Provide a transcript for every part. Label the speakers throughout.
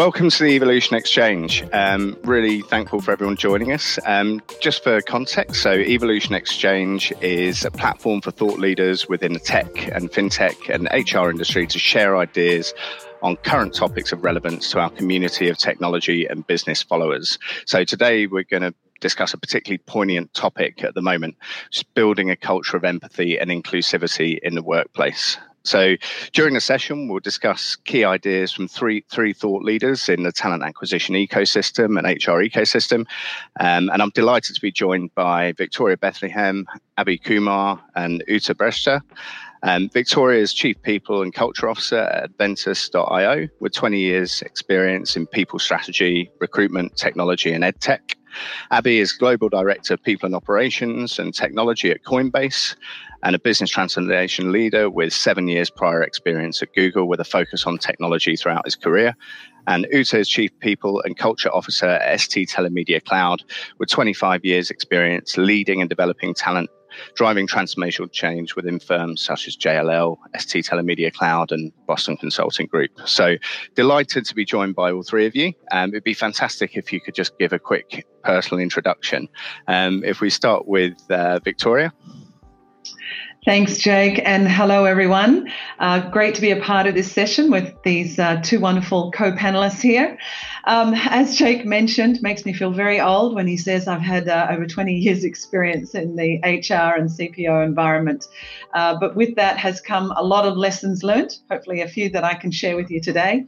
Speaker 1: Welcome to the Evolution Exchange. Um, really thankful for everyone joining us. Um, just for context, so Evolution Exchange is a platform for thought leaders within the tech and fintech and HR industry to share ideas on current topics of relevance to our community of technology and business followers. So today we're going to discuss a particularly poignant topic at the moment, building a culture of empathy and inclusivity in the workplace. So during the session, we'll discuss key ideas from three three thought leaders in the talent acquisition ecosystem and HR ecosystem. Um, and I'm delighted to be joined by Victoria Bethlehem, Abhi Kumar, and Ute Braasch. Um, Victoria is Chief People and Culture Officer at Adventus.io with 20 years experience in people strategy, recruitment, technology, and edtech. Abhi is Global Director of People and Operations and Technology at Coinbase and a business transformation leader with seven years prior experience at Google with a focus on technology throughout his career. And Ute is Chief People and Culture Officer at ST Telemedia Cloud with 25 years experience leading and developing talent driving transformational change within firms such as JLL, ST Telemedia Cloud, and Boston Consulting Group. So delighted to be joined by all three of you. Um, it'd be fantastic if you could just give a quick personal introduction. Um, if we start with uh, Victoria.
Speaker 2: Thanks, Jake, and hello, everyone. Uh, great to be a part of this session with these uh, two wonderful co panelists here. Um, as Jake mentioned, makes me feel very old when he says I've had uh, over 20 years' experience in the HR and CPO environment. Uh, but with that has come a lot of lessons learned, hopefully, a few that I can share with you today.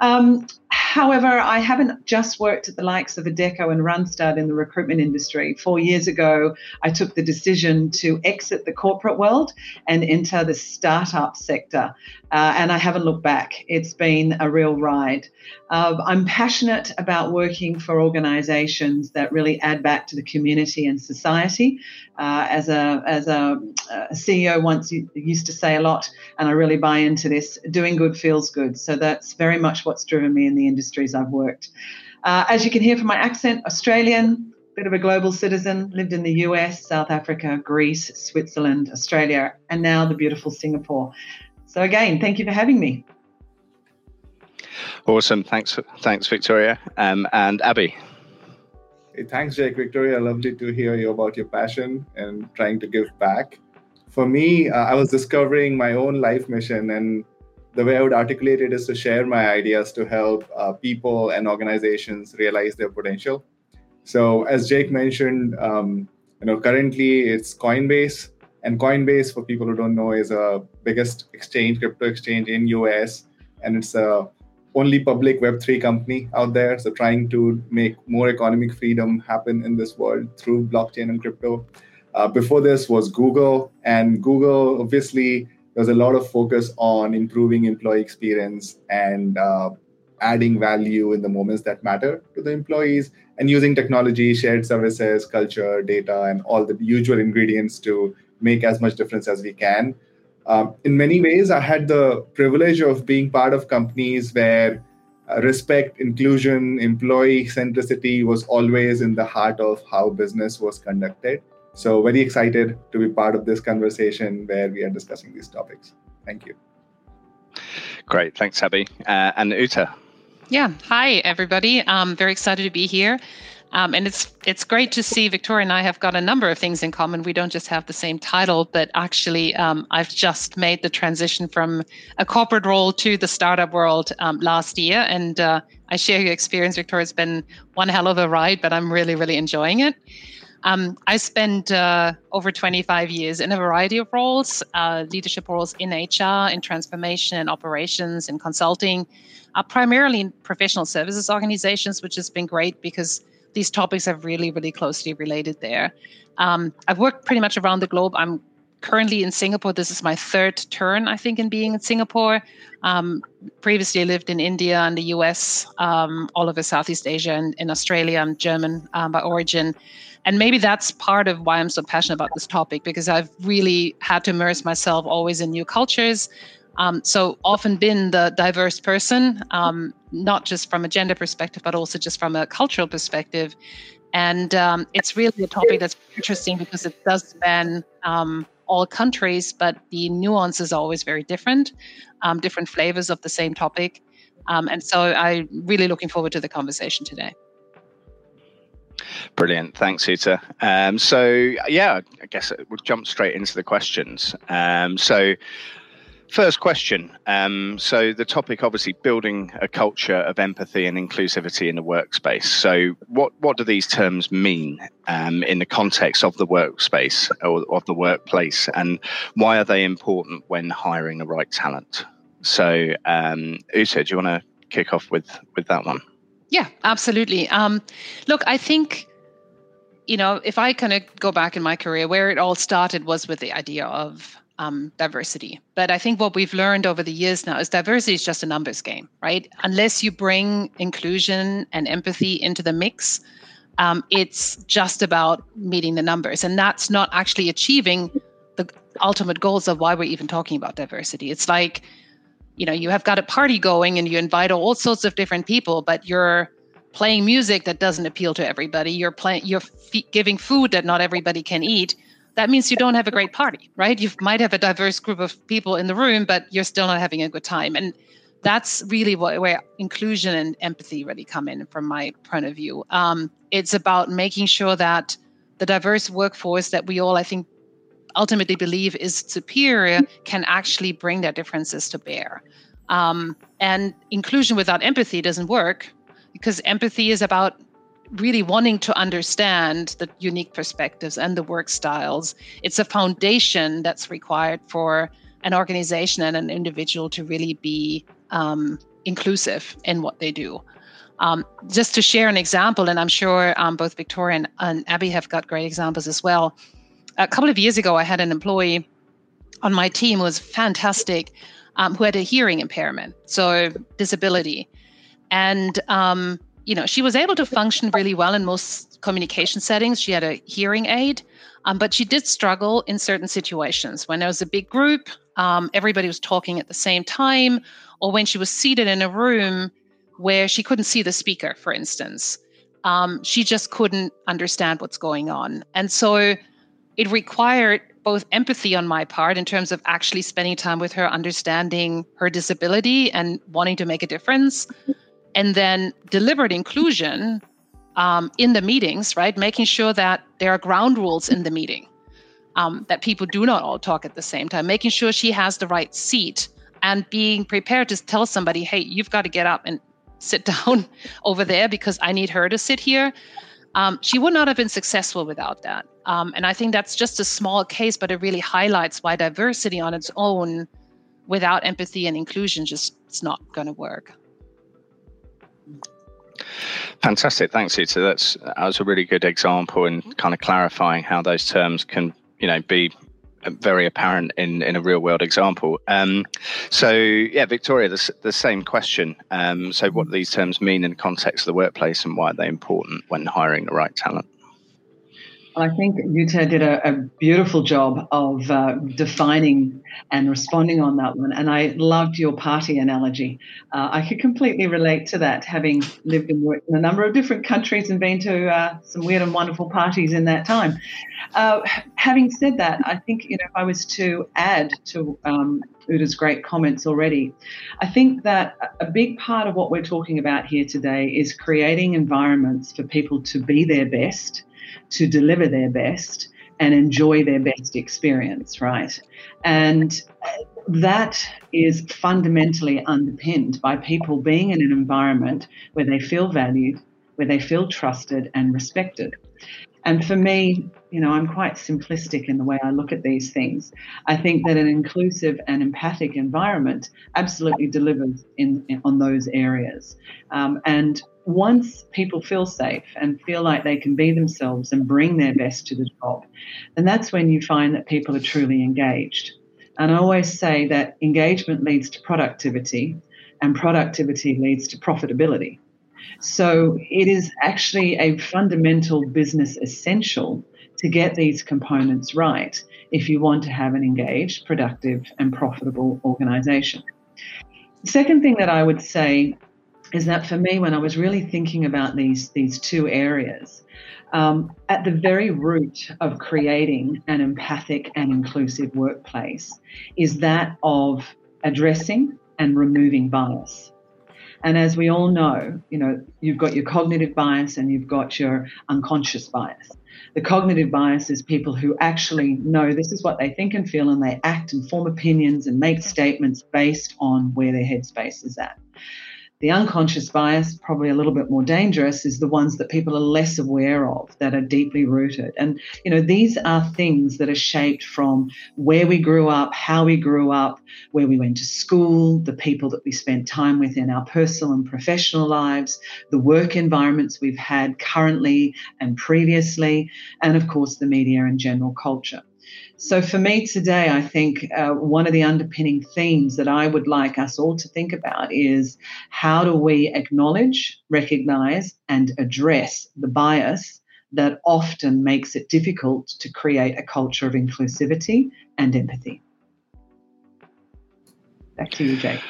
Speaker 2: Um, however, I haven't just worked at the likes of Adecco and Randstad in the recruitment industry. Four years ago, I took the decision to exit the corporate world and enter the startup sector. Uh, and I haven't looked back. It's been a real ride. Uh, I'm passionate about working for organizations that really add back to the community and society. Uh, as a, as a, a, CEO once used to say a lot, and I really buy into this doing good feels good. So that's very much what's driven me in the industries I've worked. Uh, as you can hear from my accent, Australian, bit of a global citizen, lived in the US, South Africa, Greece, Switzerland, Australia, and now the beautiful Singapore. So again, thank you for having me.
Speaker 1: Awesome. Thanks, thanks, Victoria. Um, and Abhi.
Speaker 3: Hey, thanks, Jake. Victoria, lovely to hear you about your passion and trying to give back. For me, uh, I was discovering my own life mission, and the way I would articulate it is to share my ideas to help uh, people and organizations realize their potential. So, as Jake mentioned, um, you know, currently it's Coinbase, and Coinbase, for people who don't know, is a biggest exchange, crypto exchange in US, and it's a only public Web3 company out there. So trying to make more economic freedom happen in this world through blockchain and crypto. Uh, before this was Google, and Google obviously there's a lot of focus on improving employee experience and uh, adding value in the moments that matter to the employees and using technology, shared services, culture, data, and all the usual ingredients to make as much difference as we can. Um, in many ways, I had the privilege of being part of companies where uh, respect, inclusion, employee centricity was always in the heart of how business was conducted. So, very excited to be part of this conversation where we are discussing these topics. Thank you.
Speaker 1: Great. Thanks, Abhi. Uh, and Ute.
Speaker 4: Yeah. Hi, everybody. I'm very excited to be here. Um, and it's it's great to see Victoria and I have got a number of things in common. We don't just have the same title, but actually, um, I've just made the transition from a corporate role to the startup world um, last year, and uh, I share your experience, Victoria. It's been one hell of a ride, but I'm really really enjoying it. Um, I spent uh, over 25 years in a variety of roles, uh, leadership roles in HR, in transformation and operations, in consulting, uh, primarily in professional services organizations, which has been great because these topics are really, really closely related there. Um, I've worked pretty much around the globe. I'm currently in Singapore. This is my third turn, I think, in being in Singapore. Um, previously lived in India and the US, um, all over Southeast Asia and in Australia. I'm German um, by origin. And maybe that's part of why I'm so passionate about this topic because I've really had to immerse myself always in new cultures, um, so often been the diverse person, um, not just from a gender perspective, but also just from a cultural perspective. And um, it's really a topic that's interesting because it does span um, all countries, but the nuance is always very different, um, different flavors of the same topic. Um, and so I'm really looking forward to the conversation today.
Speaker 1: Brilliant. Thanks, Ute. Um, so, yeah, I guess we'll jump straight into the questions. Um, so, first question. Um, so, the topic obviously building a culture of empathy and inclusivity in the workspace. So, what, what do these terms mean um, in the context of the workspace or of the workplace? And why are they important when hiring the right talent? So, um, Ute, do you want to kick off with, with that one?
Speaker 4: Yeah, absolutely. Um, look, I think you know, if I kind of go back in my career, where it all started was with the idea of um, diversity. But I think what we've learned over the years now is diversity is just a numbers game, right? Unless you bring inclusion and empathy into the mix, um, it's just about meeting the numbers. And that's not actually achieving the ultimate goals of why we're even talking about diversity. It's like, you know, you have got a party going and you invite all sorts of different people, but you're playing music that doesn't appeal to everybody. You're playing you're f- giving food that not everybody can eat. That means you don't have a great party right? You might have a diverse group of people in the room but you're still not having a good time. And that's really what, where inclusion and empathy really come in from my point of view. Um, it's about making sure that the diverse workforce that we all i think ultimately believe is superior can actually bring their differences to bear. Um, and inclusion without empathy doesn't work because empathy is about really wanting to understand the unique perspectives and the work styles. It's a foundation that's required for an organization and an individual to really be um, inclusive in what they do. Um, just to share an example, and I'm sure um, both Victoria and, and, Abhi have got great examples as well. A couple of years ago, I had an employee on my team who was fantastic, um, who had a hearing impairment, so disability. And, um, you know, she was able to function really well in most communication settings. She had a hearing aid, um, but she did struggle in certain situations. When there was a big group, um, everybody was talking at the same time, or when she was seated in a room where she couldn't see the speaker, for instance. Um, she just couldn't understand what's going on. And so it required both empathy on my part in terms of actually spending time with her, understanding her disability and wanting to make a difference, and then deliberate inclusion um, in the meetings, right? Making sure that there are ground rules in the meeting, um, that people do not all talk at the same time, making sure she has the right seat, and being prepared to tell somebody, hey, you've got to get up and sit down over there because I need her to sit here. Um, she would not have been successful without that. Um, and I think that's just a small case, but it really highlights why diversity on its own, without empathy and inclusion, just it's not going to work.
Speaker 1: Fantastic, thanks, Ute. That's that was a really good example in kind of clarifying how those terms can, you know, be very apparent in in a real world example. Um, so yeah, Victoria, the, the same question. Um, so what these terms mean in the context of the workplace, and why are they important when hiring the right talent?
Speaker 2: I think Ute did a, a beautiful job of uh, defining and responding on that one. And I loved your party analogy. Uh, I could completely relate to that, having lived and worked in a number of different countries and been to uh, some weird and wonderful parties in that time. Uh, having said that, I think you know if I was to add to um, great comments already. I think that a big part of what we're talking about here today is creating environments for people to be their best to deliver their best and enjoy their best experience, right? And that is fundamentally underpinned by people being in an environment where they feel valued, where they feel trusted and respected. And for me, you know, I'm quite simplistic in the way I look at these things. I think that an inclusive and empathic environment absolutely delivers in, in on those areas. Um, and once people feel safe and feel like they can be themselves and bring their best to the job, then that's when you find that people are truly engaged. And I always say that engagement leads to productivity, and productivity leads to profitability. So it is actually a fundamental business essential to get these components right if you want to have an engaged, productive, and profitable organization. The second thing that I would say is that for me, when I was really thinking about these, these two areas, um, at the very root of creating an empathic and inclusive workplace is that of addressing and removing bias. And as we all know, you know, you've got your cognitive bias and you've got your unconscious bias. The cognitive bias is people who actually know this is what they think and feel, and they act and form opinions and make statements based on where their headspace is at. The unconscious bias, probably a little bit more dangerous, is the ones that people are less aware of that are deeply rooted. And, you know, these are things that are shaped from where we grew up, how we grew up, where we went to school, the people that we spent time with in our personal and professional lives, the work environments we've had currently and previously, and of course, the media and general culture. So, for me today, I think uh, one of the underpinning themes that I would like us all to think about is how do we acknowledge, recognize, and address the bias that often makes it difficult to create a culture of inclusivity and empathy. Back to you, Jake.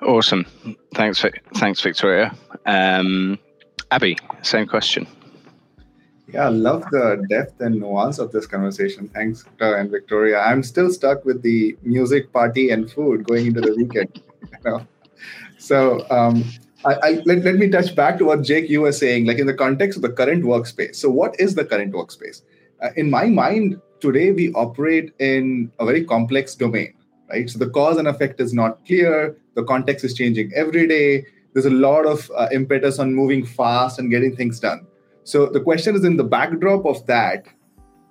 Speaker 1: Awesome. Thanks, thanks, Victoria. Um, Abhi, same question.
Speaker 3: Yeah, I love the depth and nuance of this conversation. Thanks, Victor and Victoria. I'm still stuck with the music, party, and food going into the weekend. You know? So um, I, I, let, let me touch back to what Jake you were saying, like in the context of the current workspace. So what is the current workspace? Uh, in my mind, today we operate in a very complex domain, right? So the cause and effect is not clear. The context is changing every day. There's a lot of uh, impetus on moving fast and getting things done. So the question is in the backdrop of that,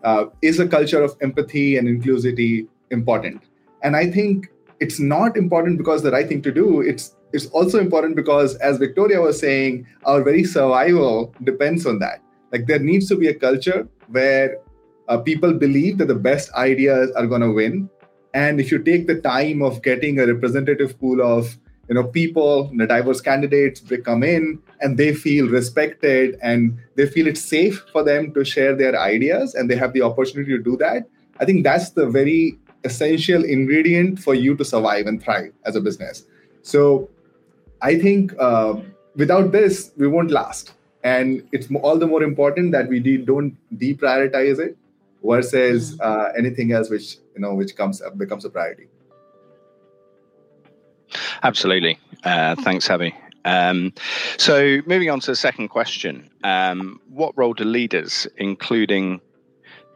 Speaker 3: uh, is a culture of empathy and inclusivity important? And I think it's not important because the right thing to do. It's it's also important because, as Victoria was saying, our very survival depends on that. Like there needs to be a culture where uh, people believe that the best ideas are going to win, and if you take the time of getting a representative pool of you know people the diverse candidates they come in and they feel respected and they feel it's safe for them to share their ideas and they have the opportunity to do that. I think that's the very essential ingredient for you to survive and thrive as a business. So i think uh, without this we won't last. And it's all the more important that we don't deprioritize it versus mm-hmm. uh, anything else which you know which comes up becomes a priority
Speaker 1: Absolutely. Uh, thanks, Abhi. Um, so, moving on to the second question um, What role do leaders, including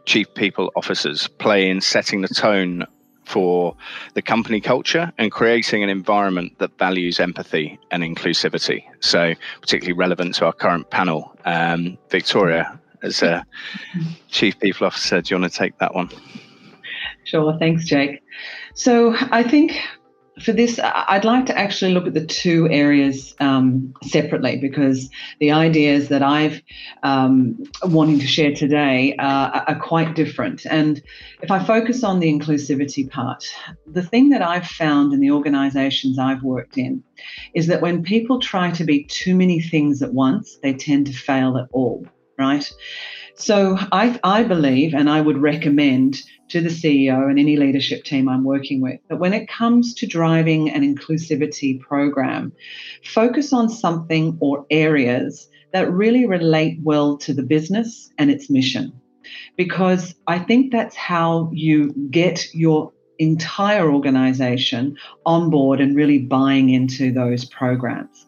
Speaker 1: chief people officers, play in setting the tone for the company culture and creating an environment that values empathy and inclusivity? So, particularly relevant to our current panel. Um, Victoria, as a chief people officer, do you want to take that one?
Speaker 2: Sure. Thanks, Jake. So, I think for this, I'd like to actually look at the two areas um, separately because the ideas that I've um, wanting to share today uh, are quite different. And if I focus on the inclusivity part, the thing that I've found in the organisations I've worked in is that when people try to be too many things at once, they tend to fail at all. Right. So I, I believe, and I would recommend to the CEO and any leadership team I'm working with that when it comes to driving an inclusivity program, focus on something or areas that really relate well to the business and its mission. Because I think that's how you get your entire organization on board and really buying into those programs.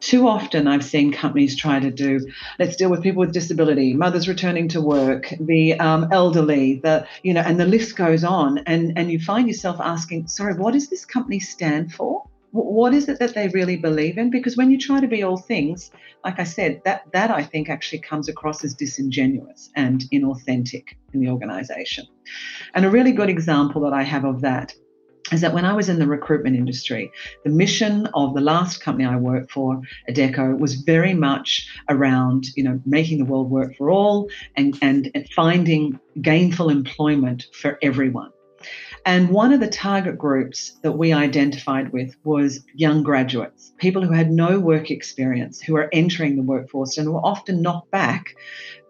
Speaker 2: Too often, I've seen companies try to do, let's deal with people with disability, mothers returning to work, the um, elderly, the, you know, and the list goes on. And, and you find yourself asking, sorry, what does this company stand for? What is it that they really believe in? Because when you try to be all things, like I said, that, that I think actually comes across as disingenuous and inauthentic in the organization. And a really good example that I have of that is that when I was in the recruitment industry, the mission of the last company I worked for, Adecco, was very much around, you know, making the world work for all and, and finding gainful employment for everyone. And one of the target groups that we identified with was young graduates, people who had no work experience, who are entering the workforce and were often knocked back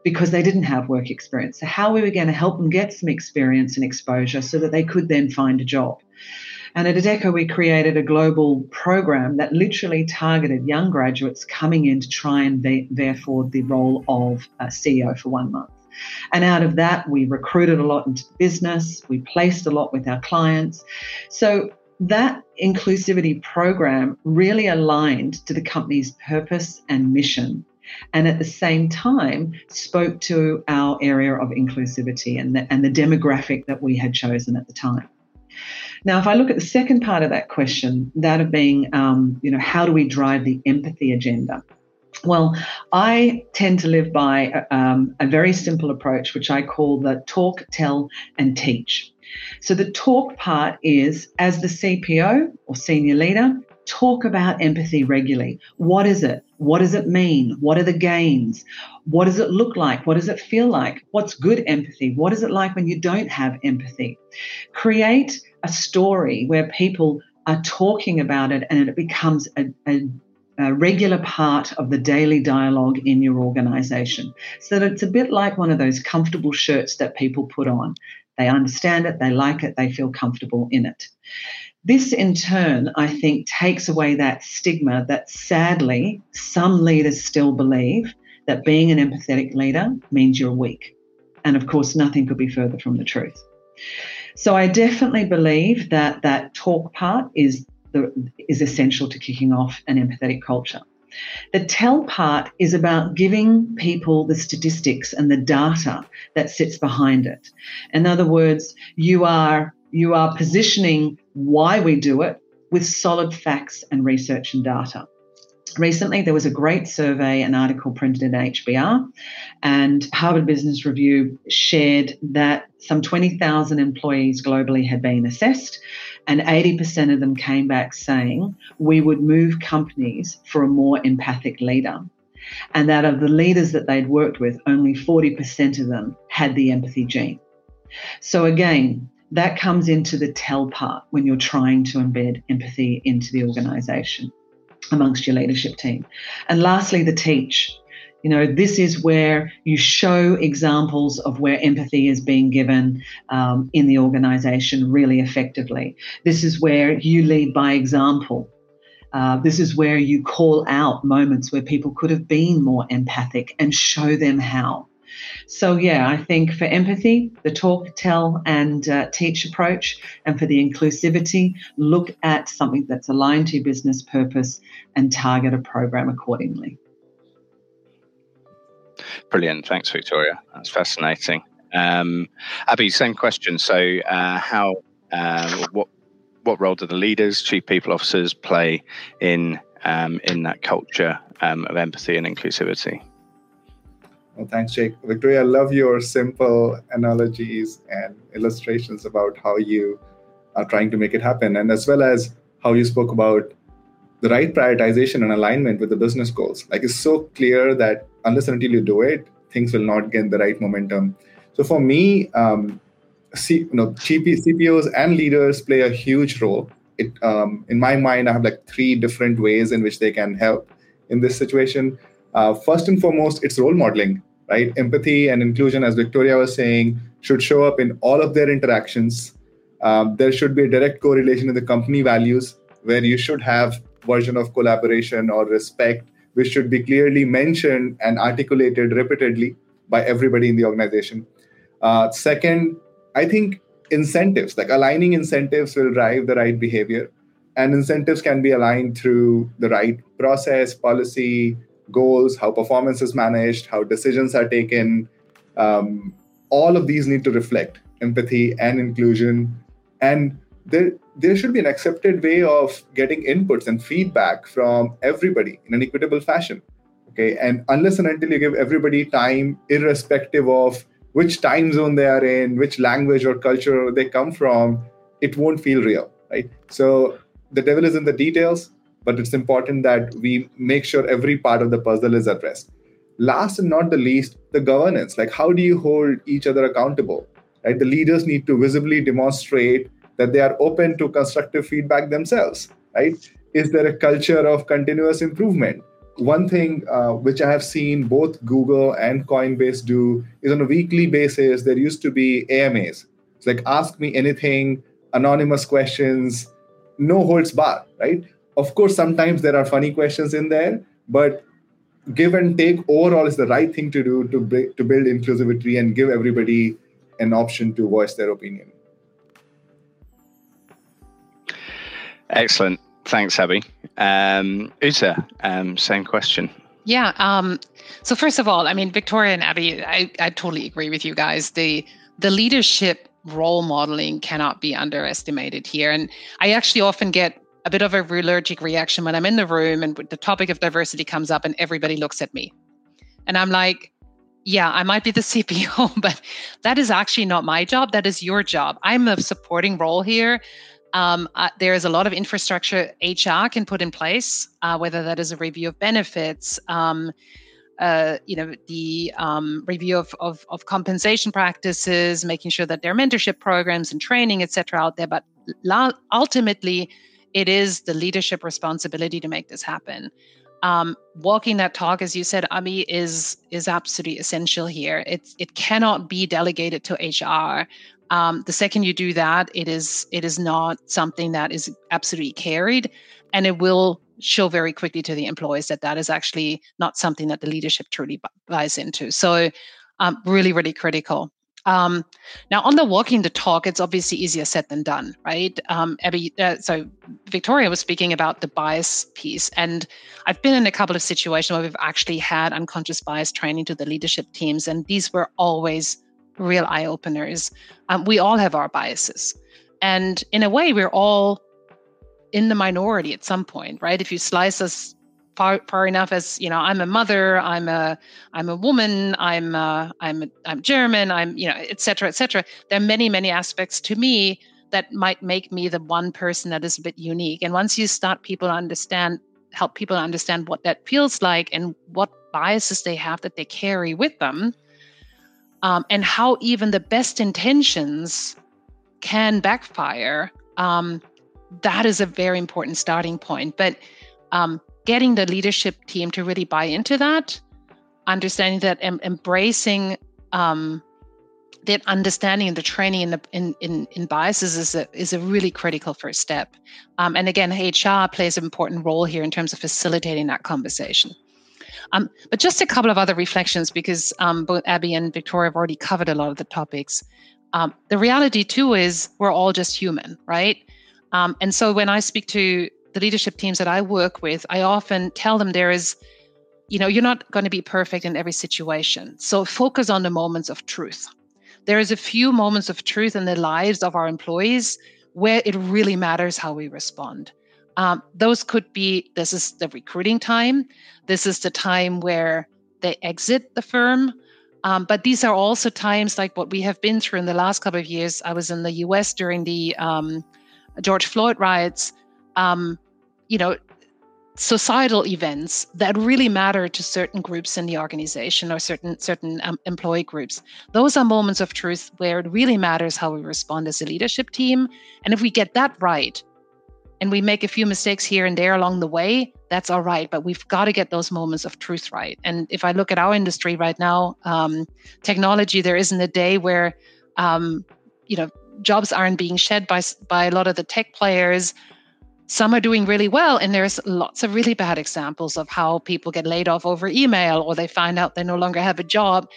Speaker 2: because they didn't have work experience. So, how we were going to help them get some experience and exposure so that they could then find a job. And at Adecco, we created a global program that literally targeted young graduates coming in to try and therefore the role of CEO for one month. And out of that, we recruited a lot into business, we placed a lot with our clients. So that inclusivity program really aligned to the company's purpose and mission and at the same time spoke to our area of inclusivity and the, and the demographic that we had chosen at the time. Now, if I look at the second part of that question, that of being, um, you know, how do we drive the empathy agenda? Well, I tend to live by um, a very simple approach, which I call the talk, tell, and teach. So the talk part is as the CPO or senior leader, talk about empathy regularly. What is it? What does it mean? What are the gains? What does it look like? What does it feel like? What's good empathy? What is it like when you don't have empathy? Create a story where people are talking about it and it becomes a, a, a regular part of the daily dialogue in your organization. So that it's a bit like one of those comfortable shirts that people put on. They understand it, they like it, they feel comfortable in it. This, in turn, I think, takes away that stigma that sadly some leaders still believe that being an empathetic leader means you're weak. And of course, nothing could be further from the truth. So I definitely believe that that talk part is the, is essential to kicking off an empathetic culture. The tell part is about giving people the statistics and the data that sits behind it. In other words, you are you are positioning why we do it with solid facts and research and data. Recently, there was a great survey, an article printed in HBR, and Harvard Business Review shared that some 20,000 employees globally had been assessed, and 80% of them came back saying we would move companies for a more empathic leader. And that of the leaders that they'd worked with, only 40% of them had the empathy gene. So, again, that comes into the tell part when you're trying to embed empathy into the organization amongst your leadership team. And lastly, the teach. You know, this is where you show examples of where empathy is being given um, in the organization really effectively. This is where you lead by example. Uh, this is where you call out moments where people could have been more empathic and show them how. So, yeah, I think for empathy, the talk, tell, and uh, teach approach, and for the inclusivity, look at something that's aligned to your business purpose and target a program accordingly.
Speaker 1: Brilliant. Thanks, Victoria. That's fascinating. Um, Abhi, same question. So, uh, how, uh, what, what role do the leaders, chief people officers, play in um, in that culture um, of empathy and inclusivity?
Speaker 3: Well, thanks, Jake. Victoria, I love your simple analogies and illustrations about how you are trying to make it happen, and as well as how you spoke about the right prioritization and alignment with the business goals. Like it's so clear that unless until you do it, things will not gain the right momentum. So for me, um, C, you know, CP, CPOs and leaders play a huge role. It, um, in my mind, I have like three different ways in which they can help in this situation. Uh, first and foremost, it's role modeling right? Empathy and inclusion, as Victoria was saying, should show up in all of their interactions. Um, there should be a direct correlation in the company values where you should have version of collaboration or respect, which should be clearly mentioned and articulated repeatedly by everybody in the organization. Uh, second, I think incentives, like aligning incentives, will drive the right behavior. And incentives can be aligned through the right process, policy, goals, how performance is managed, how decisions are taken. Um, all of these need to reflect empathy and inclusion. And there, there should be an accepted way of getting inputs and feedback from everybody in an equitable fashion. Okay. And unless and until you give everybody time, irrespective of which time zone they are in, which language or culture they come from, it won't feel real. Right. So the devil is in the details but it's important that we make sure every part of the puzzle is addressed. Last and not the least, the governance. Like, how do you hold each other accountable? Right? The leaders need to visibly demonstrate that they are open to constructive feedback themselves. Right? Is there a culture of continuous improvement? One thing uh, which I have seen both Google and Coinbase do is on a weekly basis, there used to be AMAs. It's like ask me anything, anonymous questions, no holds bar, right? Of course sometimes there are funny questions in there but give and take overall is the right thing to do to, to build inclusivity and give everybody an option to voice their opinion
Speaker 1: Excellent. Thanks, Abhi. Um, Ute, um, same question.
Speaker 4: Yeah. Um, so first of all, I mean, Victoria and Abhi, I, I totally agree with you guys. The the leadership role modeling cannot be underestimated here. And I actually often get a bit of a allergic reaction when I'm in the room and the topic of diversity comes up and everybody looks at me. And I'm like, yeah, I might be the CPO, but that is actually not my job. That is your job. I'm a supporting role here. Um, uh, there is a lot of infrastructure HR can put in place, uh, whether that is a review of benefits, um, uh, you know, the um, review of, of, of, compensation practices, making sure that there are mentorship programs and training, et cetera, out there. But la- ultimately, it is the leadership responsibility to make this happen. Um, walking that talk, as you said, Abhi, is is absolutely essential here. It it cannot be delegated to HR. Um, the second you do that, it is it is not something that is absolutely carried, and it will show very quickly to the employees that that is actually not something that the leadership truly buys into. So, um, really, really critical. Um, now, on the walking the talk, it's obviously easier said than done, right? Um, Abhi, uh, so Victoria was speaking about the bias piece, and I've been in a couple of situations where we've actually had unconscious bias training to the leadership teams, and these were always real eye openers. Um, we all have our biases, and in a way, we're all in the minority at some point, right? If you slice us far, far enough as you know i'm a mother i'm a i'm a woman i'm i'm i'm german i'm you know etc cetera et cetera. There are many many aspects to me that might make me the one person that is a bit unique. And once you start people to understand help people understand what that feels like and what biases they have that they carry with them um, and how even the best intentions can backfire um, that is a very important starting point. But um, getting the leadership team to really buy into that, understanding that, em- embracing um, that understanding and the training in the in, in, in biases is a is a really critical first step. Um, and again, HR plays an important role here in terms of facilitating that conversation. Um, but just a couple of other reflections because um, both Abhi and Victoria have already covered a lot of the topics. Um, the reality too is we're all just human, right? Um, and so when I speak to the leadership teams that I work with, I often tell them there is, you know, you're not going to be perfect in every situation. So focus on the moments of truth. There is a few moments of truth in the lives of our employees where it really matters how we respond. Um, those could be this is the recruiting time, this is the time where they exit the firm. Um, but these are also times like what we have been through in the last couple of years. I was in the US during the um, George Floyd riots. Um, you know, societal events that really matter to certain groups in the organization or certain certain um, employee groups. Those are moments of truth where it really matters how we respond as a leadership team. And if we get that right and we make a few mistakes here and there along the way that's all right. But we've got to get those moments of truth right. And if i look at our industry right now um, technology there isn't a day where um, you know jobs aren't being shed by by a lot of the tech players some are doing really well and there's lots of really bad examples of how people get laid off over email or they find out they no longer have a job.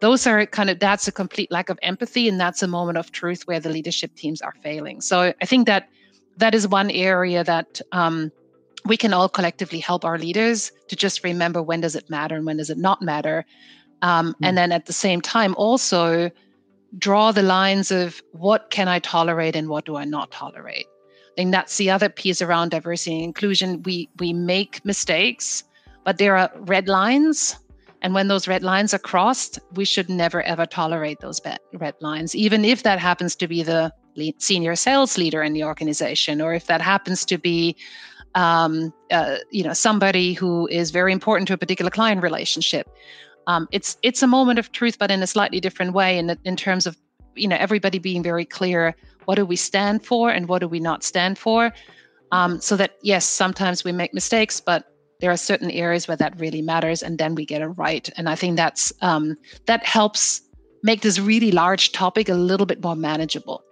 Speaker 4: Those are kind of that's a complete lack of empathy and that's a moment of truth where the leadership teams are failing. So i think that that is one area that um, we can all collectively help our leaders to just remember when does it matter and when does it not matter. Um, mm-hmm. and then at the same time also draw the lines of what can i tolerate and what do i not tolerate think that's the other piece around diversity and inclusion. We we make mistakes, but there are red lines. And when those red lines are crossed, we should never ever tolerate those red lines, even if that happens to be the senior sales leader in the organization, or if that happens to be, um, uh, you know, somebody who is very important to a particular client relationship. Um, it's it's a moment of truth, but in a slightly different way, in in terms of you know everybody being very clear what do we stand for and what do we not stand for? Um, so that yes sometimes we make mistakes but there are certain areas where that really matters and then we get it right. And i think that's um, that helps make this really large topic a little bit more manageable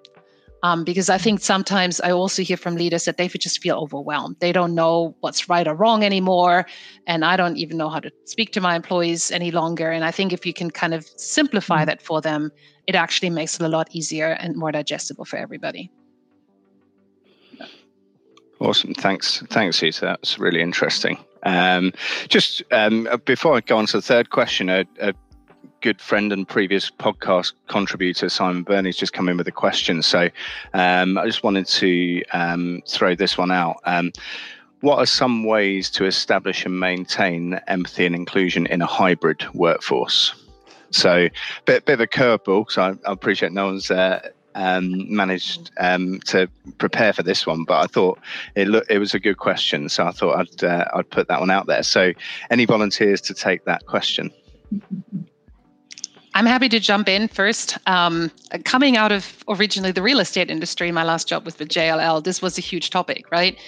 Speaker 4: um, because I think sometimes I also hear from leaders that they just feel overwhelmed. They don't know what's right or wrong anymore. And I don't even know how to speak to my employees any longer. And I think if you can kind of simplify mm-hmm. that for them, it actually makes it a lot easier and more digestible for everybody.
Speaker 1: Awesome. Thanks. Thanks, Lisa. That's really interesting. Um, just um, before I go on to the third question, a, a, good friend and previous podcast contributor, Simon Burney's just come in with a question. So um, I just wanted to um, throw this one out. Um, what are some ways to establish and maintain empathy and inclusion in a hybrid workforce? So, bit, bit of a curveball. So I, I appreciate no one's uh, um, managed um, to prepare for this one, but I thought it looked it was a good question, so I thought I'd uh, I'd put that one out there. So, any volunteers to take that question?
Speaker 4: I'm happy to jump in first. Um, coming out of originally the real estate industry, my last job was with the JLL. This was a huge topic, right?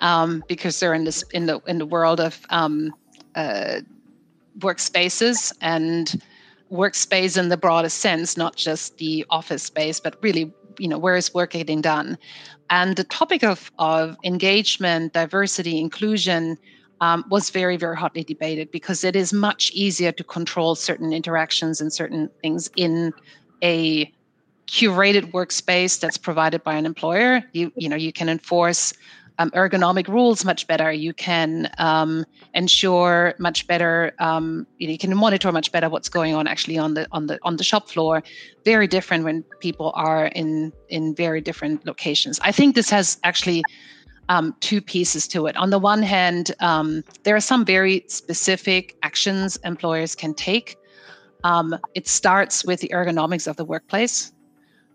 Speaker 4: Um, because they're in this in the in the world of um, uh, workspaces and workspace in the broadest sense, not just the office space, but really, you know, where is work getting done? And the topic of, of engagement, diversity, inclusion um, was very, very hotly debated because it is much easier to control certain interactions and certain things in a curated workspace that's provided by an employer. You, you know, you can enforce um, ergonomic rules much better. You can um, ensure much better. Um, you, know, you, can monitor much better what's going on actually on the on the on the shop floor. Very different when people are in in very different locations. I think this has actually um, two pieces to it. On the one hand, um, there are some very specific actions employers can take. Um, it starts with the ergonomics of the workplace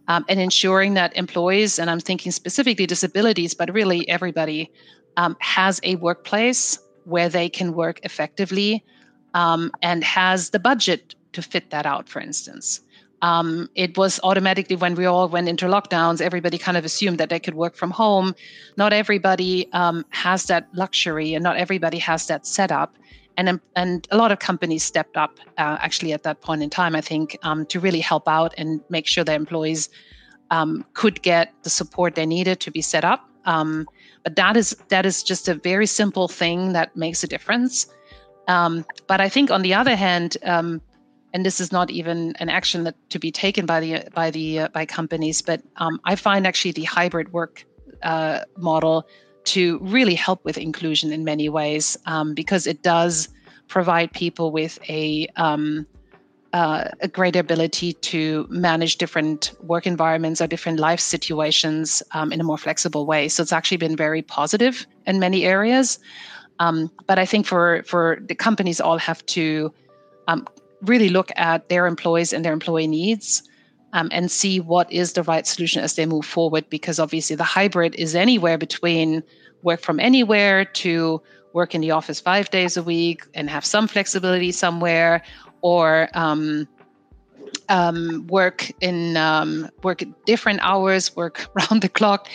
Speaker 4: um, and ensuring that employees, and I'm thinking specifically disabilities, but really everybody, um, has a workplace where they can work effectively um, and has the budget to fit that out, for instance. Um, it was automatically when we all went into lockdowns, everybody kind of assumed that they could work from home. Not everybody um, has that luxury, and not everybody has that setup and and a lot of companies stepped up uh, actually at that point in time. I think um, to really help out and make sure their employees um, could get the support they needed to be set up. Um, but that is that is just a very simple thing that makes a difference. Um, but I think on the other hand, um, and this is not even an action that to be taken by the by the uh, by companies, but um, I find actually the hybrid work uh, model to really help with inclusion in many ways um, because it does provide people with a um, uh, a great ability to manage different work environments or different life situations um, in a more flexible way. So it's actually been very positive in many areas. Um, but I think for for the companies, all have to um, really look at their employees and their employee needs um, and see what is the right solution as they move forward. Because obviously, the hybrid is anywhere between work from anywhere to work in the office five days a week and have some flexibility somewhere, or um, um, work in um, work different hours, work round the clock.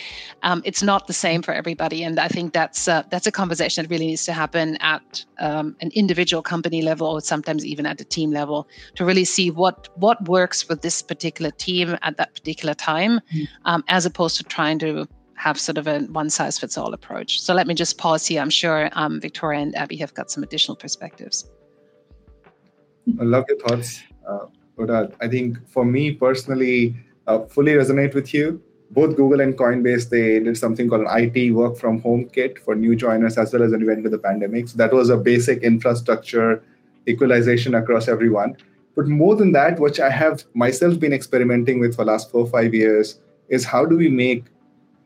Speaker 4: Um, it's not the same for everybody, and I think that's uh, that's a conversation that really needs to happen at um, an individual company level, or sometimes even at the team level, to really see what what works for this particular team at that particular time, mm. as opposed to trying to have sort of a one size fits all approach. So let me just pause here. I'm sure um, Victoria and Abhi have got some additional perspectives.
Speaker 3: I love your thoughts. Uh, but I think for me personally, uh, fully resonate with you. Both Google and Coinbase, they did something called an IT work from home kit for new joiners as well as when we went the pandemic. So that was a basic infrastructure equalization across everyone. But more than that, which I have myself been experimenting with for last four or five years, is how do we make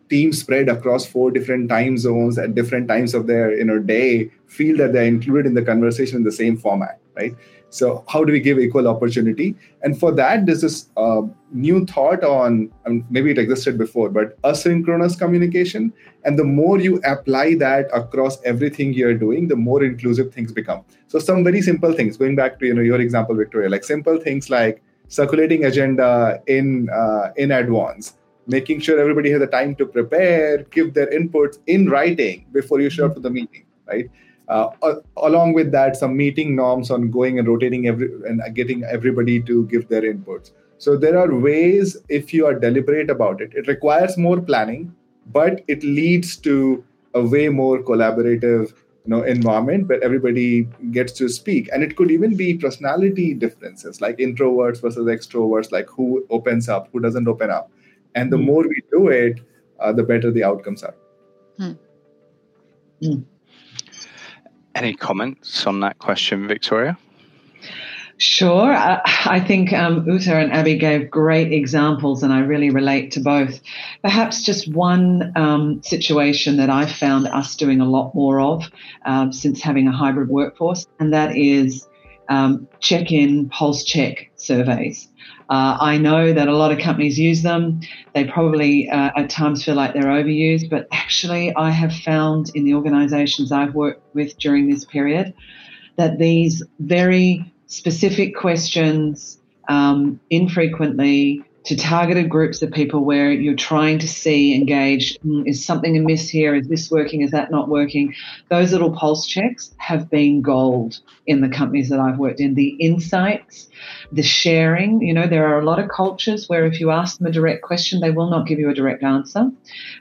Speaker 3: teams spread across four different time zones at different times of their you know day feel that they're included in the conversation in the same format, right? So how do we give equal opportunity? And for that, there's this uh, new thought on maybe it existed before, but asynchronous communication. And the more you apply that across everything you're doing, the more inclusive things become. So some very simple things. Going back to you know your example, Victoria, like simple things like circulating agenda in uh, in advance making sure everybody has the time to prepare give their inputs in writing before you show up to the meeting right uh, along with that, some meeting norms on going and rotating every and getting everybody to give their inputs. So there are ways if you are deliberate about it. It requires more planning, but it leads to a way more collaborative you know environment where everybody gets to speak and it could even be personality differences like introverts versus extroverts like who opens up who doesn't open up and the mm more we do it uh, the better the outcomes are
Speaker 4: hmm.
Speaker 1: Mm. Any comments on that question, Victoria?
Speaker 2: Sure. Uh, I think um, Ute and Abhi gave great examples, and I really relate to both. Perhaps just one um, situation that I've found us doing a lot more of um, since having a hybrid workforce, and that is um, check in, pulse check surveys. Uh, I know that a lot of companies use them. They probably uh, at times feel like they're overused, but actually, I have found in the organizations I've worked with during this period that these very specific questions um, infrequently to targeted groups of people where you're trying to see, engage, mm, is something amiss here? Is this working? Is that not working? Those little pulse checks have been gold in the companies that I've worked in. The insights, the sharing, you know, there are a lot of cultures where if you ask them a direct question, they will not give you a direct answer.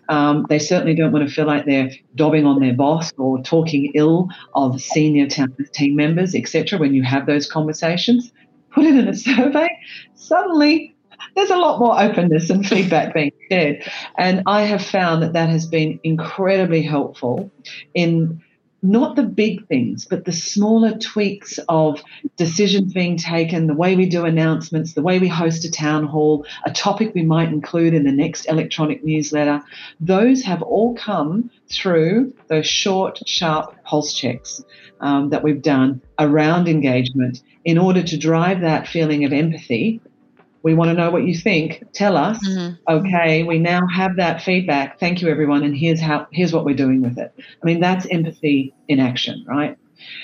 Speaker 2: Um, they certainly don't want to feel like they're dobbing on their boss or talking ill of senior team members, etc. When you have those conversations, put it in a survey. Suddenly, there's a lot more openness and feedback being shared. And I have found that that has been incredibly helpful in not the big things, but the smaller tweaks of decisions being taken, the way we do announcements, the way we host a town hall, a topic we might include in the next electronic newsletter. Those have all come through those short, sharp pulse checks um, that we've done around engagement in order to drive that feeling of empathy we want to know what you think. Tell us. Mm-hmm. Okay, we now have that feedback. Thank you, everyone. And here's how. Here's what we're doing with it. I mean, that's empathy in action, right?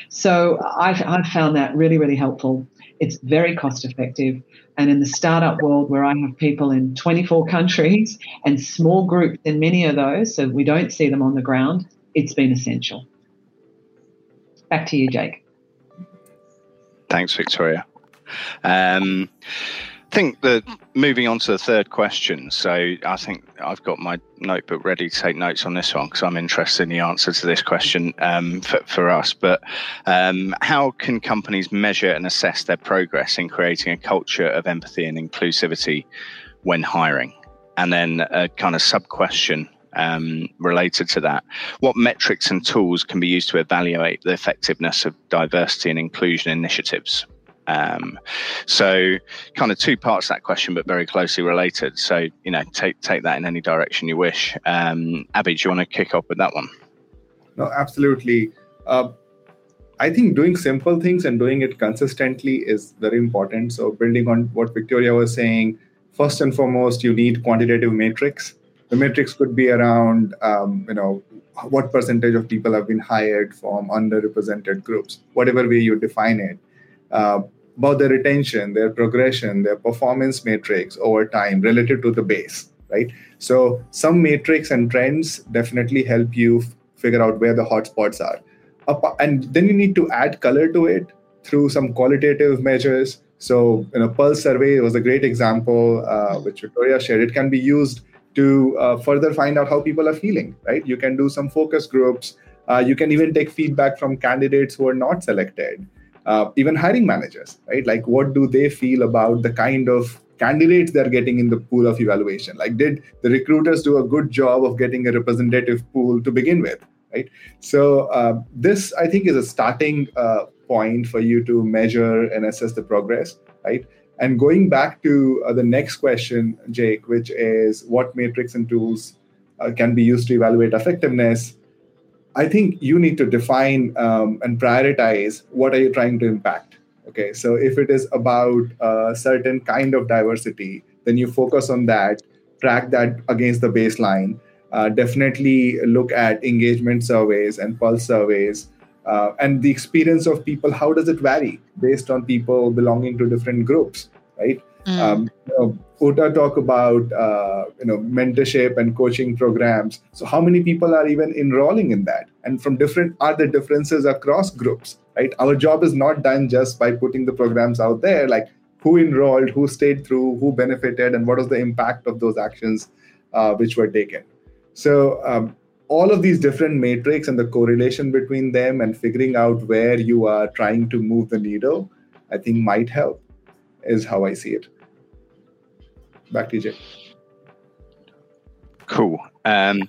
Speaker 2: So I've, I've found that really, really helpful. It's very cost effective. And in the startup world, where I have people in 24 countries and small groups in many of those, so we don't see them on the ground, it's been essential. Back to you, Jake.
Speaker 1: Thanks, Victoria. Um, think that moving on to the third question. So I think I've got my notebook ready to take notes on this one because I'm interested in the answer to this question um, for, for, us. But um, how can companies measure and assess their progress in creating a culture of empathy and inclusivity when hiring? And then a kind of sub question um, related to that. What metrics and tools can be used to evaluate the effectiveness of diversity and inclusion initiatives? Um, so, kind of two parts that question, but very closely related. So, you know, take take that in any direction you wish. Um, Abhi, do you want to kick off with that one?
Speaker 3: No, absolutely. Uh, I think doing simple things and doing it consistently is very important. So, building on what Victoria was saying, first and foremost, you need quantitative metrics. The metrics could be around, um, you know, what percentage of people have been hired from underrepresented groups, whatever way you define it. Uh, about their retention, their progression, their performance matrix over time relative to the base, right? So some matrix and trends definitely help you f- figure out where the hotspots are. And then you need to add color to it through some qualitative measures. So, you know, Pulse survey was a great example, uh, which Victoria shared. It can be used to uh, further find out how people are feeling, right? You can do some focus groups. Uh, you can even take feedback from candidates who are not selected uh, even hiring managers, right? Like, what do they feel about the kind of candidates they're getting in the pool of evaluation? Like, did the recruiters do a good job of getting a representative pool to begin with, right? So, uh, this I think is a starting uh, point for you to measure and assess the progress, right? And going back to uh, the next question, Jake, which is what metrics and tools uh, can be used to evaluate effectiveness? I think you need to define um, and prioritize what are you trying to impact. Okay, so if it is about a certain kind of diversity, then you focus on that, track that against the baseline. Uh, definitely look at engagement surveys and pulse surveys uh, and the experience of people. How does it vary based on people belonging to different groups, right? Mm. Um, you know, Ute talk about uh, you know mentorship and coaching programs. So how many people are even enrolling in that? And from different are the differences across groups, right? Our job is not done just by putting the programs out there. Like who enrolled, who stayed through, who benefited, and what was the impact of those actions uh, which were taken. So um, all of these different metrics and the correlation between them and figuring out where you are trying to move the needle, I think might help. Is how I see it back to you, Jay.
Speaker 1: Cool. Um,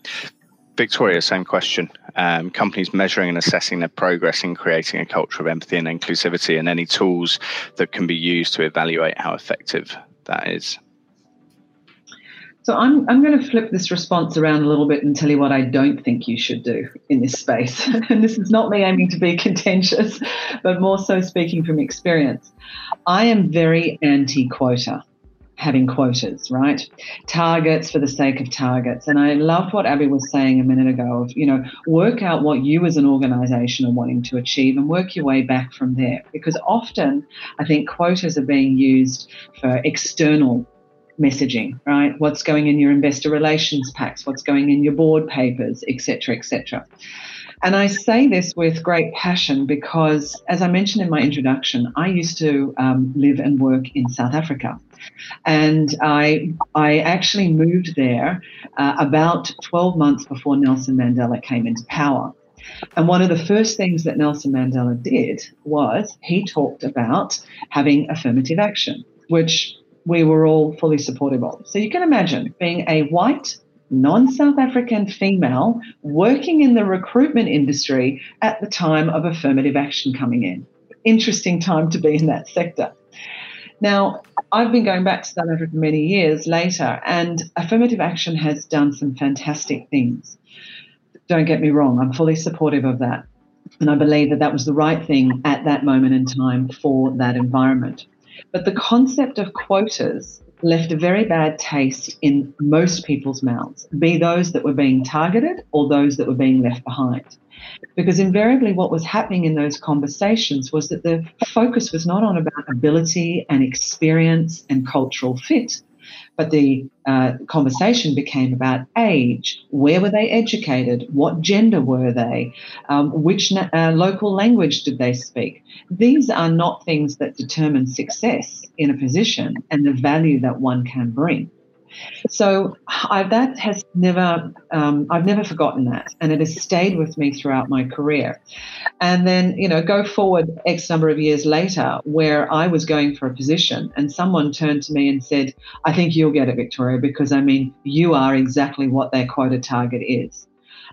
Speaker 1: Victoria, same question. Um, companies measuring and assessing their progress in creating a culture of empathy and inclusivity, and any tools that can be used to evaluate how effective that is.
Speaker 2: So I'm, I'm going to flip this response around a little bit and tell you what I don't think you should do in this space. and this is not me aiming to be contentious, but more so speaking from experience. I am very anti quota having quotas, right? Targets for the sake of targets. And I love what Abhi was saying a minute ago of, you know, work out what you as an organization are wanting to achieve and work your way back from there. Because often I think quotas are being used for external messaging, right? What's going in your investor relations packs, what's going in your board papers, etc., etc. And I say this with great passion because, as I mentioned in my introduction, I used to um, live and work in South Africa. And I, I actually moved there uh, about 12 months before Nelson Mandela came into power. And one of the first things that Nelson Mandela did was he talked about having affirmative action, which we were all fully supportive of. So you can imagine being a white, non South African female working in the recruitment industry at the time of affirmative action coming in. Interesting time to be in that sector. Now, I've been going back to South Africa many years later, and affirmative action has done some fantastic things. Don't get me wrong, I'm fully supportive of that. And I believe that that was the right thing at that moment in time for that environment. But the concept of quotas left a very bad taste in most people's mouths, be those that were being targeted or those that were being left behind. Because invariably, what was happening in those conversations was that the focus was not on about ability and experience and cultural fit, but the uh, conversation became about age. Where were they educated? What gender were they? Um, which na- uh, local language did they speak? These are not things that determine success in a position and the value that one can bring. So I, that has never, um, I've never forgotten that, and it has stayed with me throughout my career. And then, you know, go forward X number of years later, where I was going for a position, and someone turned to me and said, "I think you'll get it, Victoria, because I mean, you are exactly what their quota target is."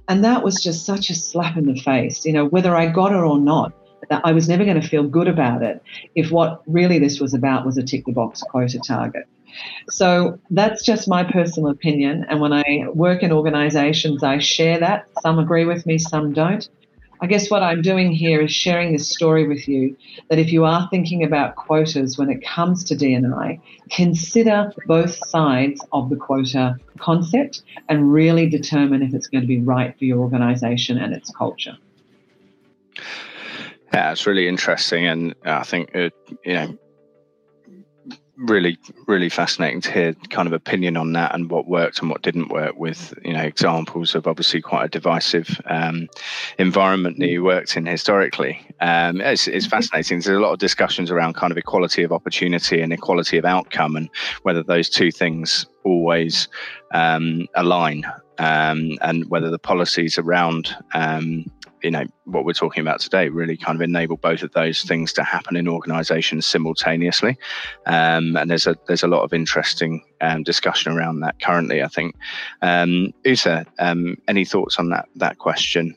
Speaker 2: And that was just such a slap in the face, you know, whether I got it or not. I was never going to feel good about it if what really this was about was a tick the box quota target. So that's just my personal opinion. And when I work in organizations, I share that. Some agree with me, some don't. I guess what I'm doing here is sharing this story with you that if you are thinking about quotas when it comes to D&I, consider both sides of the quota concept and really determine if it's going to be right for your organization and its culture.
Speaker 1: Yeah, it's really interesting, and I think uh, you know really really fascinating to hear kind of opinion on that and what worked and what didn't work with you know examples of obviously quite a divisive um, environment that you worked in historically. Um, it's, it's, fascinating. There's a lot of discussions around kind of equality of opportunity and equality of outcome and whether those two things always um, align um, and whether the policies around um, you know what we're talking about today really kind of enable both of those things to happen in organizations simultaneously um, and there's a there's a lot of interesting um, discussion around that currently i think um, Ute, um, any thoughts on that that question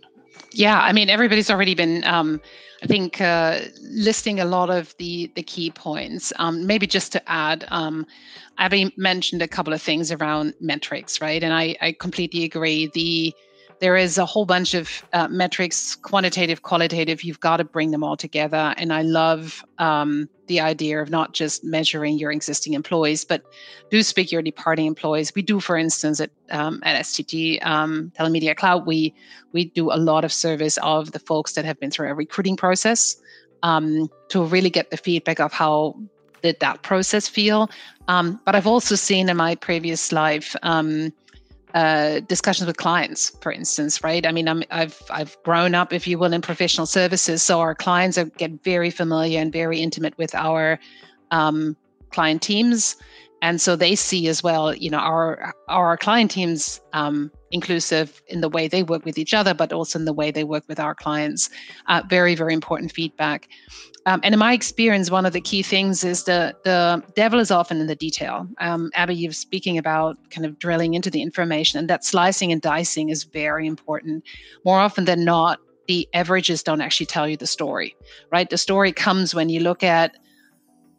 Speaker 4: yeah i mean everybody's already been um, I think uh, listing a lot of the the key points. Um, maybe just to add, um, Abhi mentioned a couple of things around metrics, right? And I, I completely agree. The there is a whole bunch of uh, metrics, quantitative, qualitative. You've got to bring them all together. And I love um, the idea of not just measuring your existing employees, but do speak your departing employees. We do, for instance, at um, at STG um, Telemedia Cloud, we we do a lot of service of the folks that have been through a recruiting process um, to really get the feedback of how did that process feel. Um, but I've also seen in my previous life um, uh, discussions with clients, for instance, right? I mean, i have I've grown up, if you will, in professional services, so our clients are, get very familiar and very intimate with our um, client teams, and so they see as well you know our our client teams um, inclusive in the way they work with each other but also in the way they work with our clients. Uh, very very important feedback. Um, and in my experience one of the key things is the the devil is often in the detail. Um, Abhi you're speaking about kind of drilling into the information and that slicing and dicing is very important. More often than not the averages don't actually tell you the story right? The story comes when you look at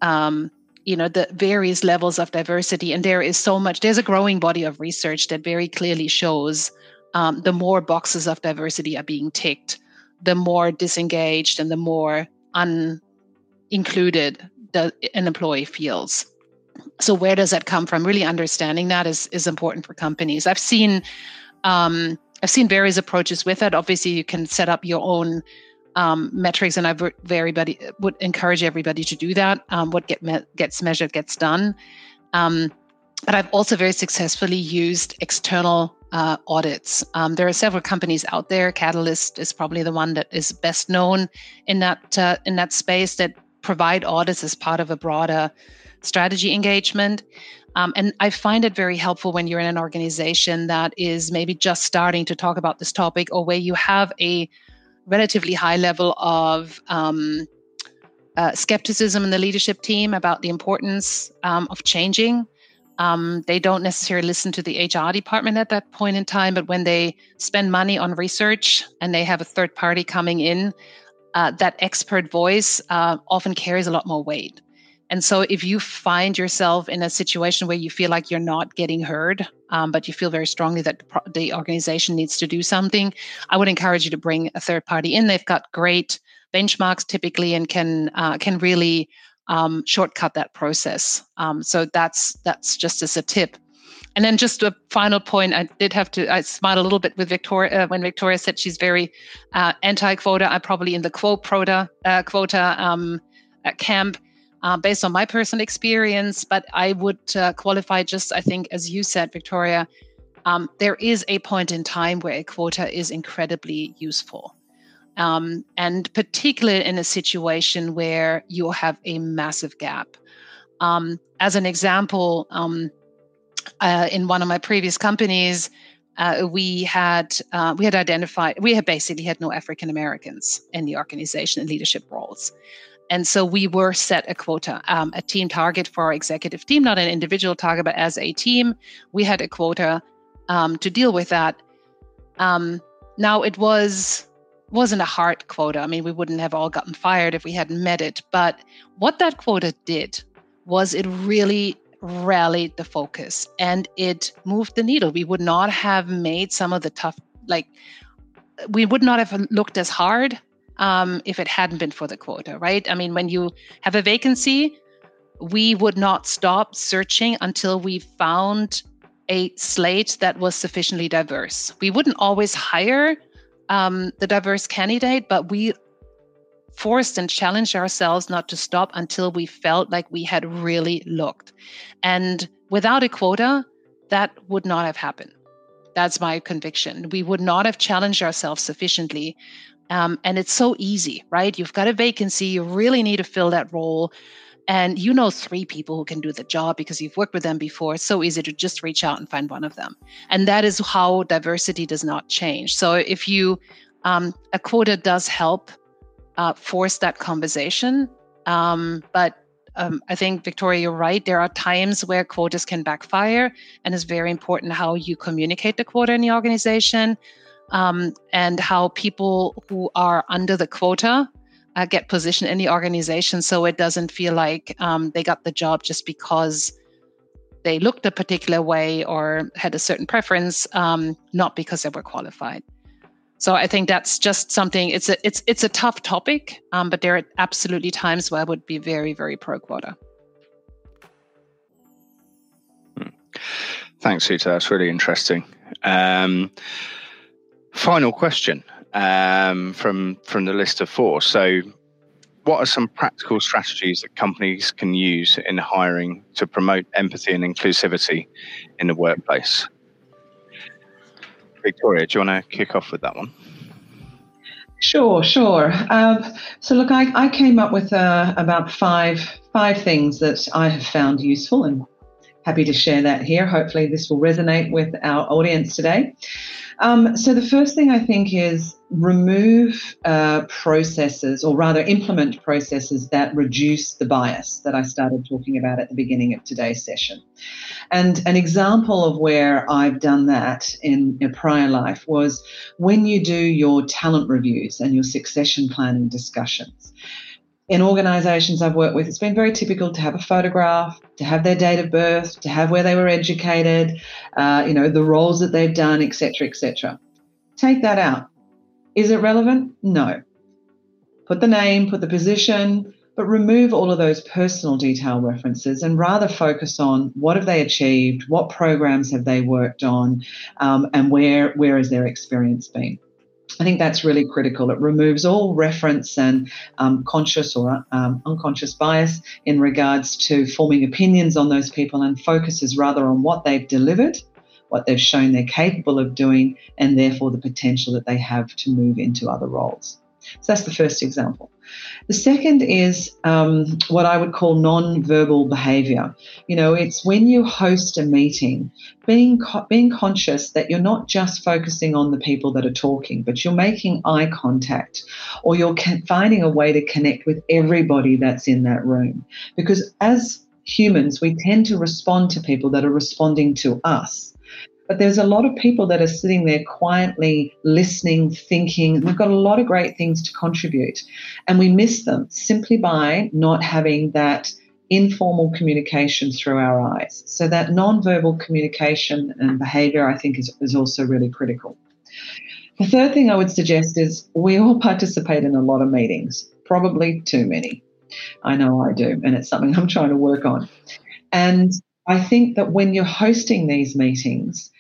Speaker 4: um, you know the various levels of diversity and there is so much there's a growing body of research that very clearly shows um, the more boxes of diversity are being ticked the more disengaged and the more unincluded the, an employee feels. So where does that come from? Really understanding that is is important for companies. I've seen um, i've seen various approaches with it. Obviously you can set up your own um, metrics, and I very would encourage everybody to do that. Um, what get me- gets measured gets done. Um, but I've also very successfully used external uh, audits. Um, there are several companies out there. Catalyst is probably the one that is best known in that uh, in that space that provide audits as part of a broader strategy engagement. Um, and I find it very helpful when you're in an organization that is maybe just starting to talk about this topic or where you have a relatively high level of um, uh, skepticism in the leadership team about the importance um, of changing. Um, they don't necessarily listen to the HR department at that point in time, but when they spend money on research and they have a third party coming in, uh, that expert voice uh, often carries a lot more weight. And so, if you find yourself in a situation where you feel like you're not getting heard, um, but you feel very strongly that the organization needs to do something, I would encourage you to bring a third party in. They've got great benchmarks typically and can uh, can really um, shortcut that process. Um, so that's that's just as a tip. And then just a final point, I did have to I smiled a little bit with Victoria uh, when Victoria said she's very uh, anti-quota. I'm probably in the quote quota uh, quota um, camp uh, based on my personal experience, but I would uh, qualify just, I think, as you said, Victoria, um, there is a point in time where a quota is incredibly useful. Um, and particularly in a situation where you have a massive gap. Um, as an example, um, uh, in one of my previous companies, uh, we had uh, we had identified we had basically had no African Americans in the organization in leadership roles, and so we were set a quota, um, a team target for our executive team, not an individual target, but as a team, we had a quota um, to deal with that. Um, now it was wasn't a hard quota. I mean, we wouldn't have all gotten fired if we hadn't met it. But what that quota did was it really rallied the focus and it moved the needle. We would not have made some of the tough, like, we would not have looked as hard um, if it hadn't been for the quota, right? I mean, when you have a vacancy, we would not stop searching until we found a slate that was sufficiently diverse. We wouldn't always hire um, the diverse candidate, but we forced and challenged ourselves not to stop until we felt like we had really looked. And without a quota, that would not have happened. That's my conviction. We would not have challenged ourselves sufficiently um, and it's so easy, right? You've got a vacancy, you really need to fill that role. And you know three people who can do the job because you've worked with them before. It's so easy to just reach out and find one of them. And that is how diversity does not change. So if you, um, a quota does help uh, force that conversation. Um, but um, I think, Victoria, you're right. There are times where quotas can backfire, and it's very important how you communicate the quota in the organization um, and how people who are under the quota uh, get positioned in the organization so it doesn't feel like um, they got the job just because they looked a particular way or had a certain preference, um, not because they were qualified. So I think that's just something. It's a it's it's a tough topic, um, but there are absolutely times where I would be very very pro quota.
Speaker 1: Hmm. Thanks, Ute. That's really interesting. Um, Final question um, from from the list of four. So, what are some practical strategies that companies can use in hiring to promote empathy and inclusivity in the workplace? Victoria, do you want to kick off with that one?
Speaker 2: Sure, sure. Um, so, look, I, I came up with uh, about five five things that I have found useful and happy to share that here. Hopefully, this will resonate with our audience today. Um, so, the first thing I think is remove uh, processes, or rather, implement processes that reduce the bias that I started talking about at the beginning of today's session. And an example of where I've done that in a prior life was when you do your talent reviews and your succession planning discussions in organizations I've worked with, it's been very typical to have a photograph, to have their date of birth, to have where they were educated, uh, you know, the roles that they've done, etc., etc. Take that out. Is it relevant? No. Put the name, put the position, but remove all of those personal detail references and rather focus on what have they achieved, what programs have they worked on, um, and where where has their experience been. I think that's really critical. It removes all reference and um, conscious or um, unconscious bias in regards to forming opinions on those people and focuses rather on what they've delivered, what they've shown they're capable of doing, and therefore the potential that they have to move into other roles. So that's the first example. The second is um, what I would call non-verbal behavior. You know, it's when you host a meeting, being co- being conscious that you're not just focusing on the people that are talking, but you're making eye contact, or you're finding a way to connect with everybody that's in that room. Because as humans, we tend to respond to people that are responding to us. But there's a lot of people that are sitting there quietly listening, thinking. We've got a lot of great things to contribute, and we miss them simply by not having that informal communication through our eyes. So, that non-verbal communication and behavior, I think, is, is also really critical. The third thing I would suggest is we all participate in a lot of meetings, probably too many. I know I do, and it's something I'm trying to work on. And I think that when you're hosting these meetings,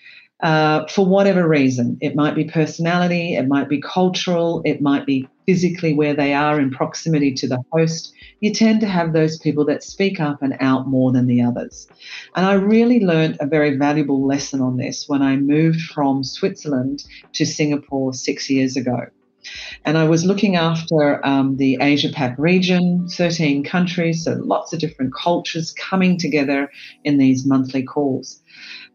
Speaker 2: uh, for whatever reason. It might be personality, it might be cultural, it might be physically where they are in proximity to the host. You tend to have those people that speak up and out more than the others. And I really learned a very valuable lesson on this when I moved from Switzerland to Singapore six years ago. And I was looking after um, the Asia Pac region, 13 countries, so lots of different cultures coming together in these monthly calls.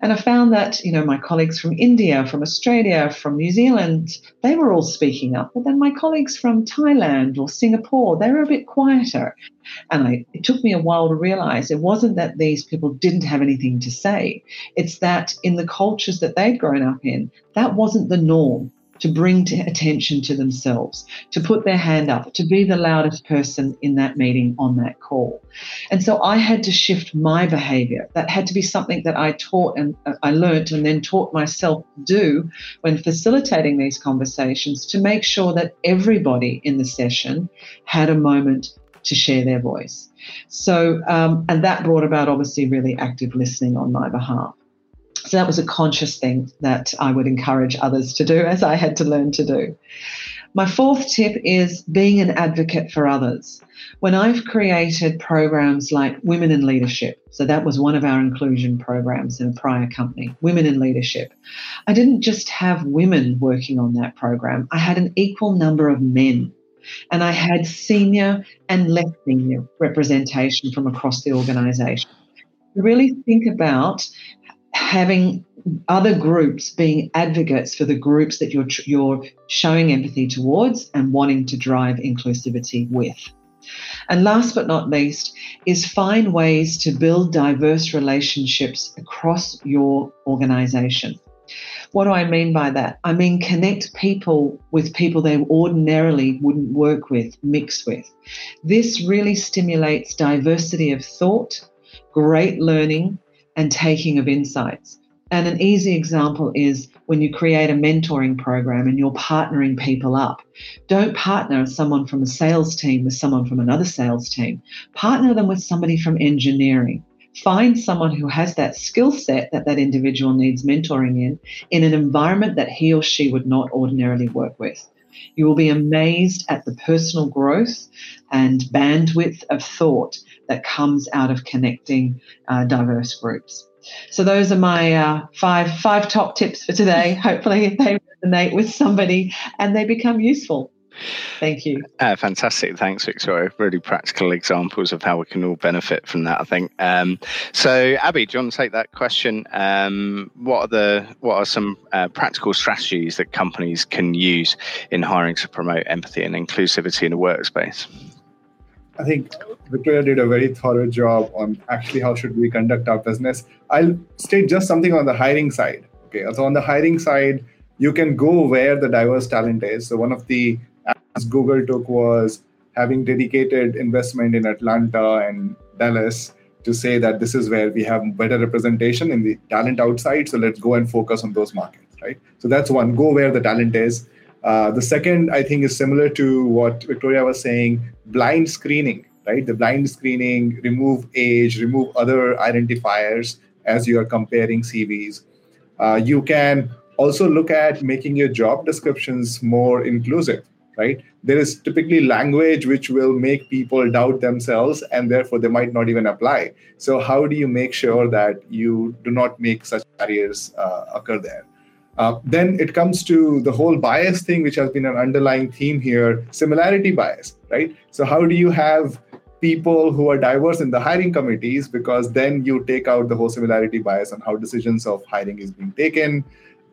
Speaker 2: And I found that, you know, my colleagues from India, from Australia, from New Zealand, they were all speaking up. But then my colleagues from Thailand or Singapore, they were a bit quieter. And I, it took me a while to realize it wasn't that these people didn't have anything to say. It's that in the cultures that they'd grown up in, that wasn't the norm to bring to attention to themselves, to put their hand up, to be the loudest person in that meeting on that call. And so I had to shift my behavior. That had to be something that I taught and uh, I learned and then taught myself to do when facilitating these conversations to make sure that everybody in the session had a moment to share their voice. So, um, and that brought about obviously really active listening on my behalf. So that was a conscious thing that I would encourage others to do, as I had to learn to do. My fourth tip is being an advocate for others. When I've created programs like Women in Leadership, so that was one of our inclusion programs in a prior company, Women in Leadership, I didn't just have women working on that program, I had an equal number of men. And I had senior and less senior representation from across the organization. Really think about having other groups being advocates for the groups that you're you're showing empathy towards and wanting to drive inclusivity with. And last but not least is find ways to build diverse relationships across your organization. What do I mean by that? I mean connect people with people they ordinarily wouldn't work with, mix with. This really stimulates diversity of thought, great learning, and taking of insights. And an easy example is when you create a mentoring program and you're partnering people up. Don't partner someone from a sales team with someone from another sales team. Partner them with somebody from engineering. Find someone who has that skill set that that individual needs mentoring in, in an environment that he or she would not ordinarily work with. You will be amazed at the personal growth and bandwidth of thought that comes out of connecting uh, diverse groups. So those are my uh, five five top tips for today. Hopefully they resonate with somebody and they become useful Thank you.
Speaker 1: Uh, fantastic. Thanks, Victoria. Really practical examples of how we can all benefit from that, I think. Um, so, Abhi, do you want to take that question? Um, what are the what are some uh, practical strategies that companies can use in hiring to promote empathy and inclusivity in a workspace?
Speaker 3: I think Victoria did a very thorough job on actually how should we conduct our business. I'll state just something on the hiring side. Okay, so on the hiring side, you can go where the diverse talent is. So one of the actions Google took was having dedicated investment in Atlanta and Dallas to say that this is where we have better representation in the talent outside. So let's go and focus on those markets, right? So that's one. Go where the talent is. Uh, the second, I think, is similar to what Victoria was saying blind screening, right? The blind screening, remove age, remove other identifiers as you are comparing CVs. Uh, you can also look at making your job descriptions more inclusive, right? There is typically language which will make people doubt themselves and therefore they might not even apply. So, how do you make sure that you do not make such barriers uh, occur there? Uh, then it comes to the whole bias thing, which has been an underlying theme here similarity bias, right? So, how do you have people who are diverse in the hiring committees? Because then you take out the whole similarity bias on how decisions of hiring is being taken.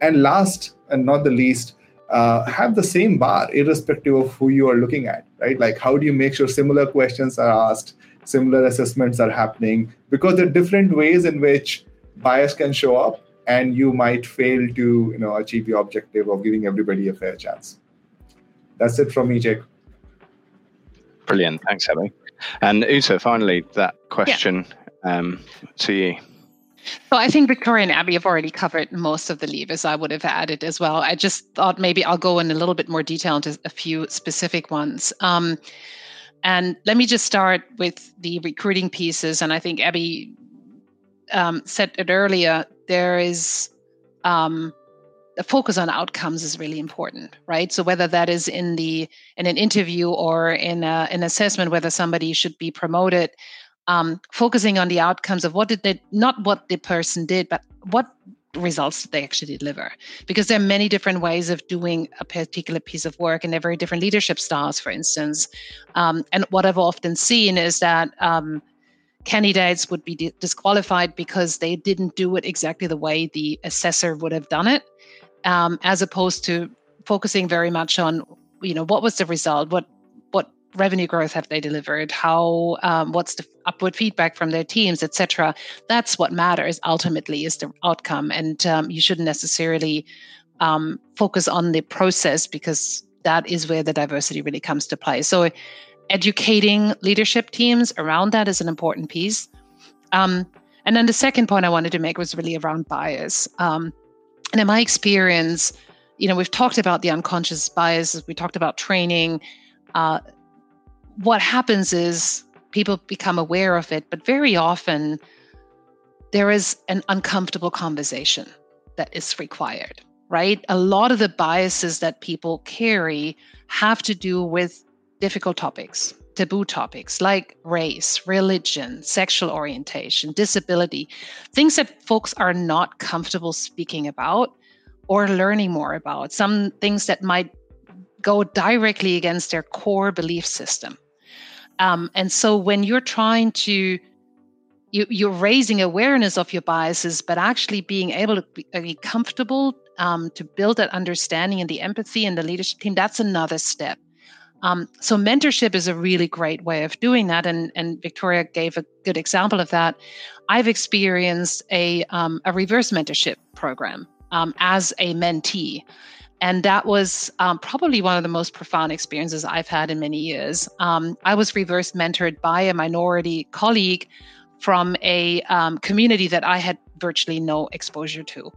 Speaker 3: And last and not the least, uh, have the same bar, irrespective of who you are looking at, right? Like, how do you make sure similar questions are asked, similar assessments are happening? Because there are different ways in which bias can show up and you might fail to you know achieve your objective of giving everybody a fair chance that's it from me jake
Speaker 1: brilliant thanks Abhi and usa finally that question yeah. um, to you
Speaker 4: so I think Victoria and Abhi have already covered most of the levers I would have added as well. I just thought maybe I'll go in a little bit more detail into a few specific ones. Um, and let me just start with the recruiting pieces. And I think Abhi um, said it earlier, there is um, focus on outcomes is really important, right? So whether that is in the in an interview or in a, an assessment, whether somebody should be promoted, um, focusing on the outcomes of what did they not what the person did, but what results did they actually deliver? Because there are many different ways of doing a particular piece of work and there are very different leadership styles for instance. Um, and what i've often seen is that um, candidates would be disqualified because they didn't do it exactly the way the assessor would have done it, um, as opposed to focusing very much on, you know, what was the result, what revenue growth have they delivered, how um, what's the upward feedback from their teams, etc. That's what matters ultimately is the outcome, and um, you shouldn't necessarily um, focus on the process because that is where the diversity really comes to play. So educating leadership teams around that is an important piece. Um, and then the second point I wanted to make was really around bias. Um, and in my experience, you know, we've talked about the unconscious biases, we talked about training. Uh, what happens is people become aware of it, but very often there is an uncomfortable conversation that is required, right? A lot of the biases that people carry have to do with difficult topics, taboo topics like race, religion, sexual orientation, disability, things that folks are not comfortable speaking about or learning more about, some things that might go directly against their core belief system. Um, and so when you're trying to you, you're raising awareness of your biases, but actually being able to be, be comfortable um, to build that understanding and the empathy and the leadership team, that's another step. Um, so mentorship is a really great way of doing that, and and Victoria gave a good example of that. I've experienced a um, a reverse mentorship program um, as a mentee, and that was um, probably one of the most profound experiences I've had in many years. Um, I was reverse mentored by a minority colleague from a um, community that I had virtually no exposure to,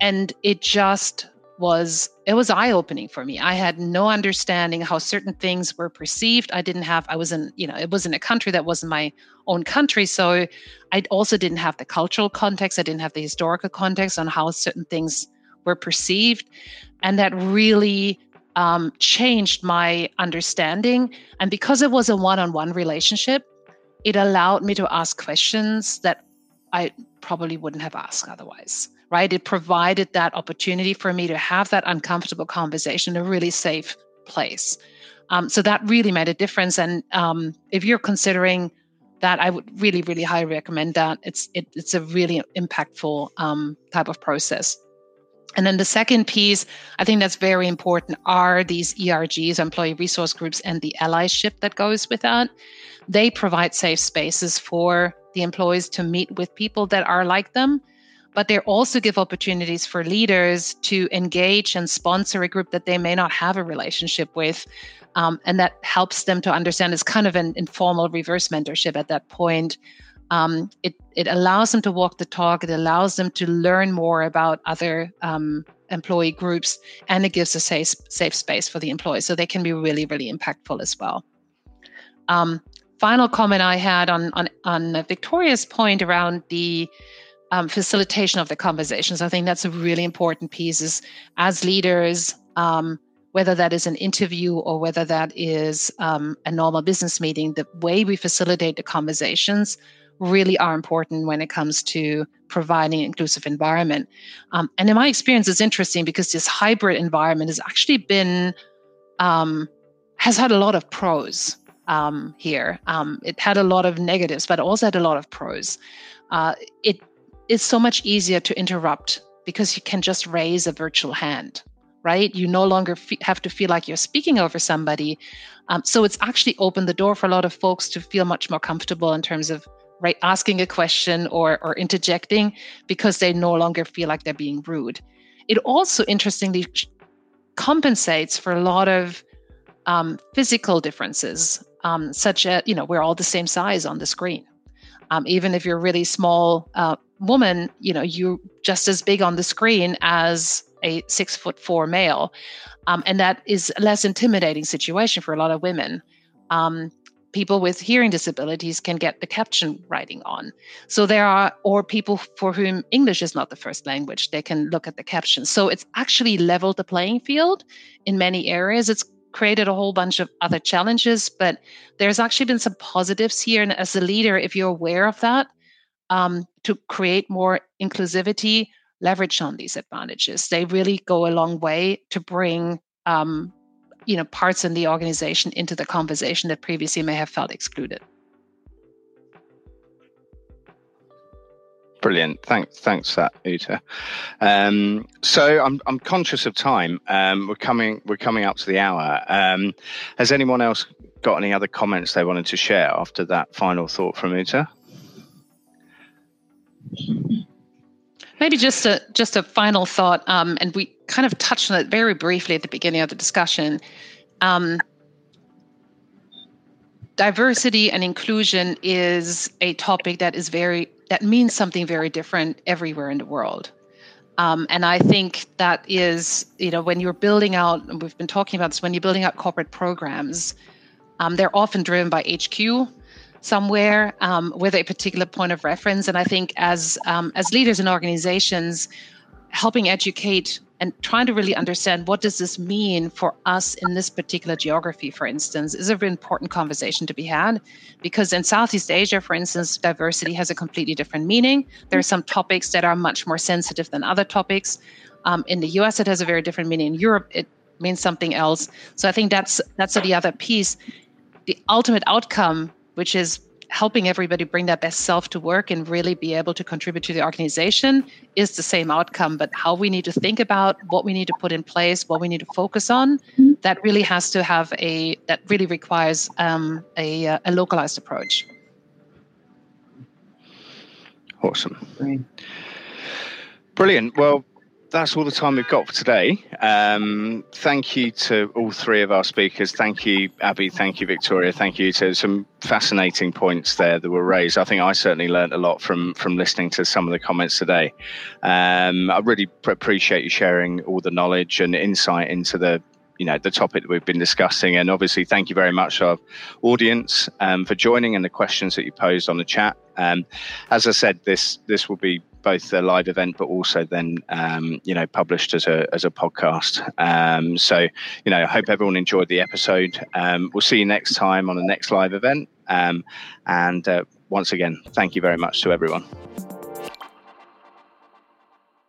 Speaker 4: and it just was it was eye opening for me. I had no understanding how certain things were perceived. I didn't have I was in, you know, it was in a country that wasn't my own country, so I also didn't have the cultural context, I didn't have the historical context on how certain things were perceived, and that really um, changed my understanding. And because it was a one-on-one relationship, it allowed me to ask questions that I probably wouldn't have asked otherwise right? It provided that opportunity for me to have that uncomfortable conversation in a really safe place. Um, so that really made a difference. And um, if you're considering that, I would really, really highly recommend that. It's it, it's a really impactful um, type of process. And then the second piece, I think that's very important, are these ERGs, employee resource groups, and the allyship that goes with that. They provide safe spaces for the employees to meet with people that are like them but they also give opportunities for leaders to engage and sponsor a group that they may not have a relationship with um, and that helps them to understand it's kind of an informal reverse mentorship at that point um, it, it allows them to walk the talk. It allows them to learn more about other um, employee groups and it gives a safe, safe space for the employees so they can be really really impactful as well. Um, final comment i had on, on, on victoria's point around the um, facilitation of the conversations. I think that's a really important piece is as leaders um, whether that is an interview or whether that is um, a normal business meeting, the way we facilitate the conversations really are important when it comes to providing inclusive environment. Um, and in my experience, it's interesting because this hybrid environment has actually been um, has had a lot of pros um, here. Um, it had a lot of negatives, but also had a lot of pros. Uh, it is so much easier to interrupt because you can just raise a virtual hand right? You no longer have to feel like you're speaking over somebody. Um, so it's actually opened the door for a lot of folks to feel much more comfortable in terms of right asking a question or or interjecting because they no longer feel like they're being rude. It also interestingly compensates for a lot of um, physical differences, um, such as you know we're all the same size on the screen. Um, even if you're a really small uh, woman, you know you're just as big on the screen as a six foot four male. Um, and that is a less intimidating situation for a lot of women. People with hearing disabilities can get the caption writing on. So there are, or people for whom English is not the first language, they can look at the captions. So it's actually leveled the playing field in many areas. It's created a whole bunch of other challenges, but there's actually been some positives here. And as a leader, if you're aware of that, um, to create more inclusivity, leverage on these advantages. They really go a long way to bring um, you know parts in the organization into the conversation that previously may have felt excluded.
Speaker 1: Brilliant. Thanks, thanks for that, Ute. Um, so I'm I'm conscious of time. Um, we're coming we're coming up to the hour. Um, has anyone else got any other comments they wanted to share after that final thought from Ute?
Speaker 4: Maybe just a just a final thought, um, and we kind of touched on it very briefly at the beginning of the discussion. Um, diversity and inclusion is a topic that is very that means something very different everywhere in the world. Um, and I think that is, you know, when you're building out, and we've been talking about this, when you're building out corporate programs, um, they're often driven by HQ somewhere um, with a particular point of reference. And I think as um, as leaders in organizations, helping educate and trying to really understand what does this mean for us in this particular geography, for instance, is a very important conversation to be had. Because in Southeast Asia, for instance, diversity has a completely different meaning. There are some topics that are much more sensitive than other topics. Um, in the US, it has a very different meaning. In Europe, it means something else. So I think that's that's the other piece. The ultimate outcome which is helping everybody bring their best self to work and really be able to contribute to the organization is the same outcome. But how we need to think about what we need to put in place what we need to focus on that really has to have a that really requires um, a, a localized approach.
Speaker 1: Awesome. Brilliant. Well that's all the time we've got for today. Um, thank you to all three of our speakers. Thank you, Abhi. Thank you, Victoria. Thank you to some fascinating points there that were raised. I think I certainly learned a lot from from listening to some of the comments today. Um, I really appreciate you sharing all the knowledge and insight into the you know the topic that we've been discussing and obviously thank you very much our audience um, for joining and the questions that you posed on the chat um, as i said this this will be both a live event, but also then um, you know published as a as a podcast. Um, so you know, I hope everyone enjoyed the episode. Um, we'll see you next time on the next live event. Um, and uh, once again, thank you very much to everyone.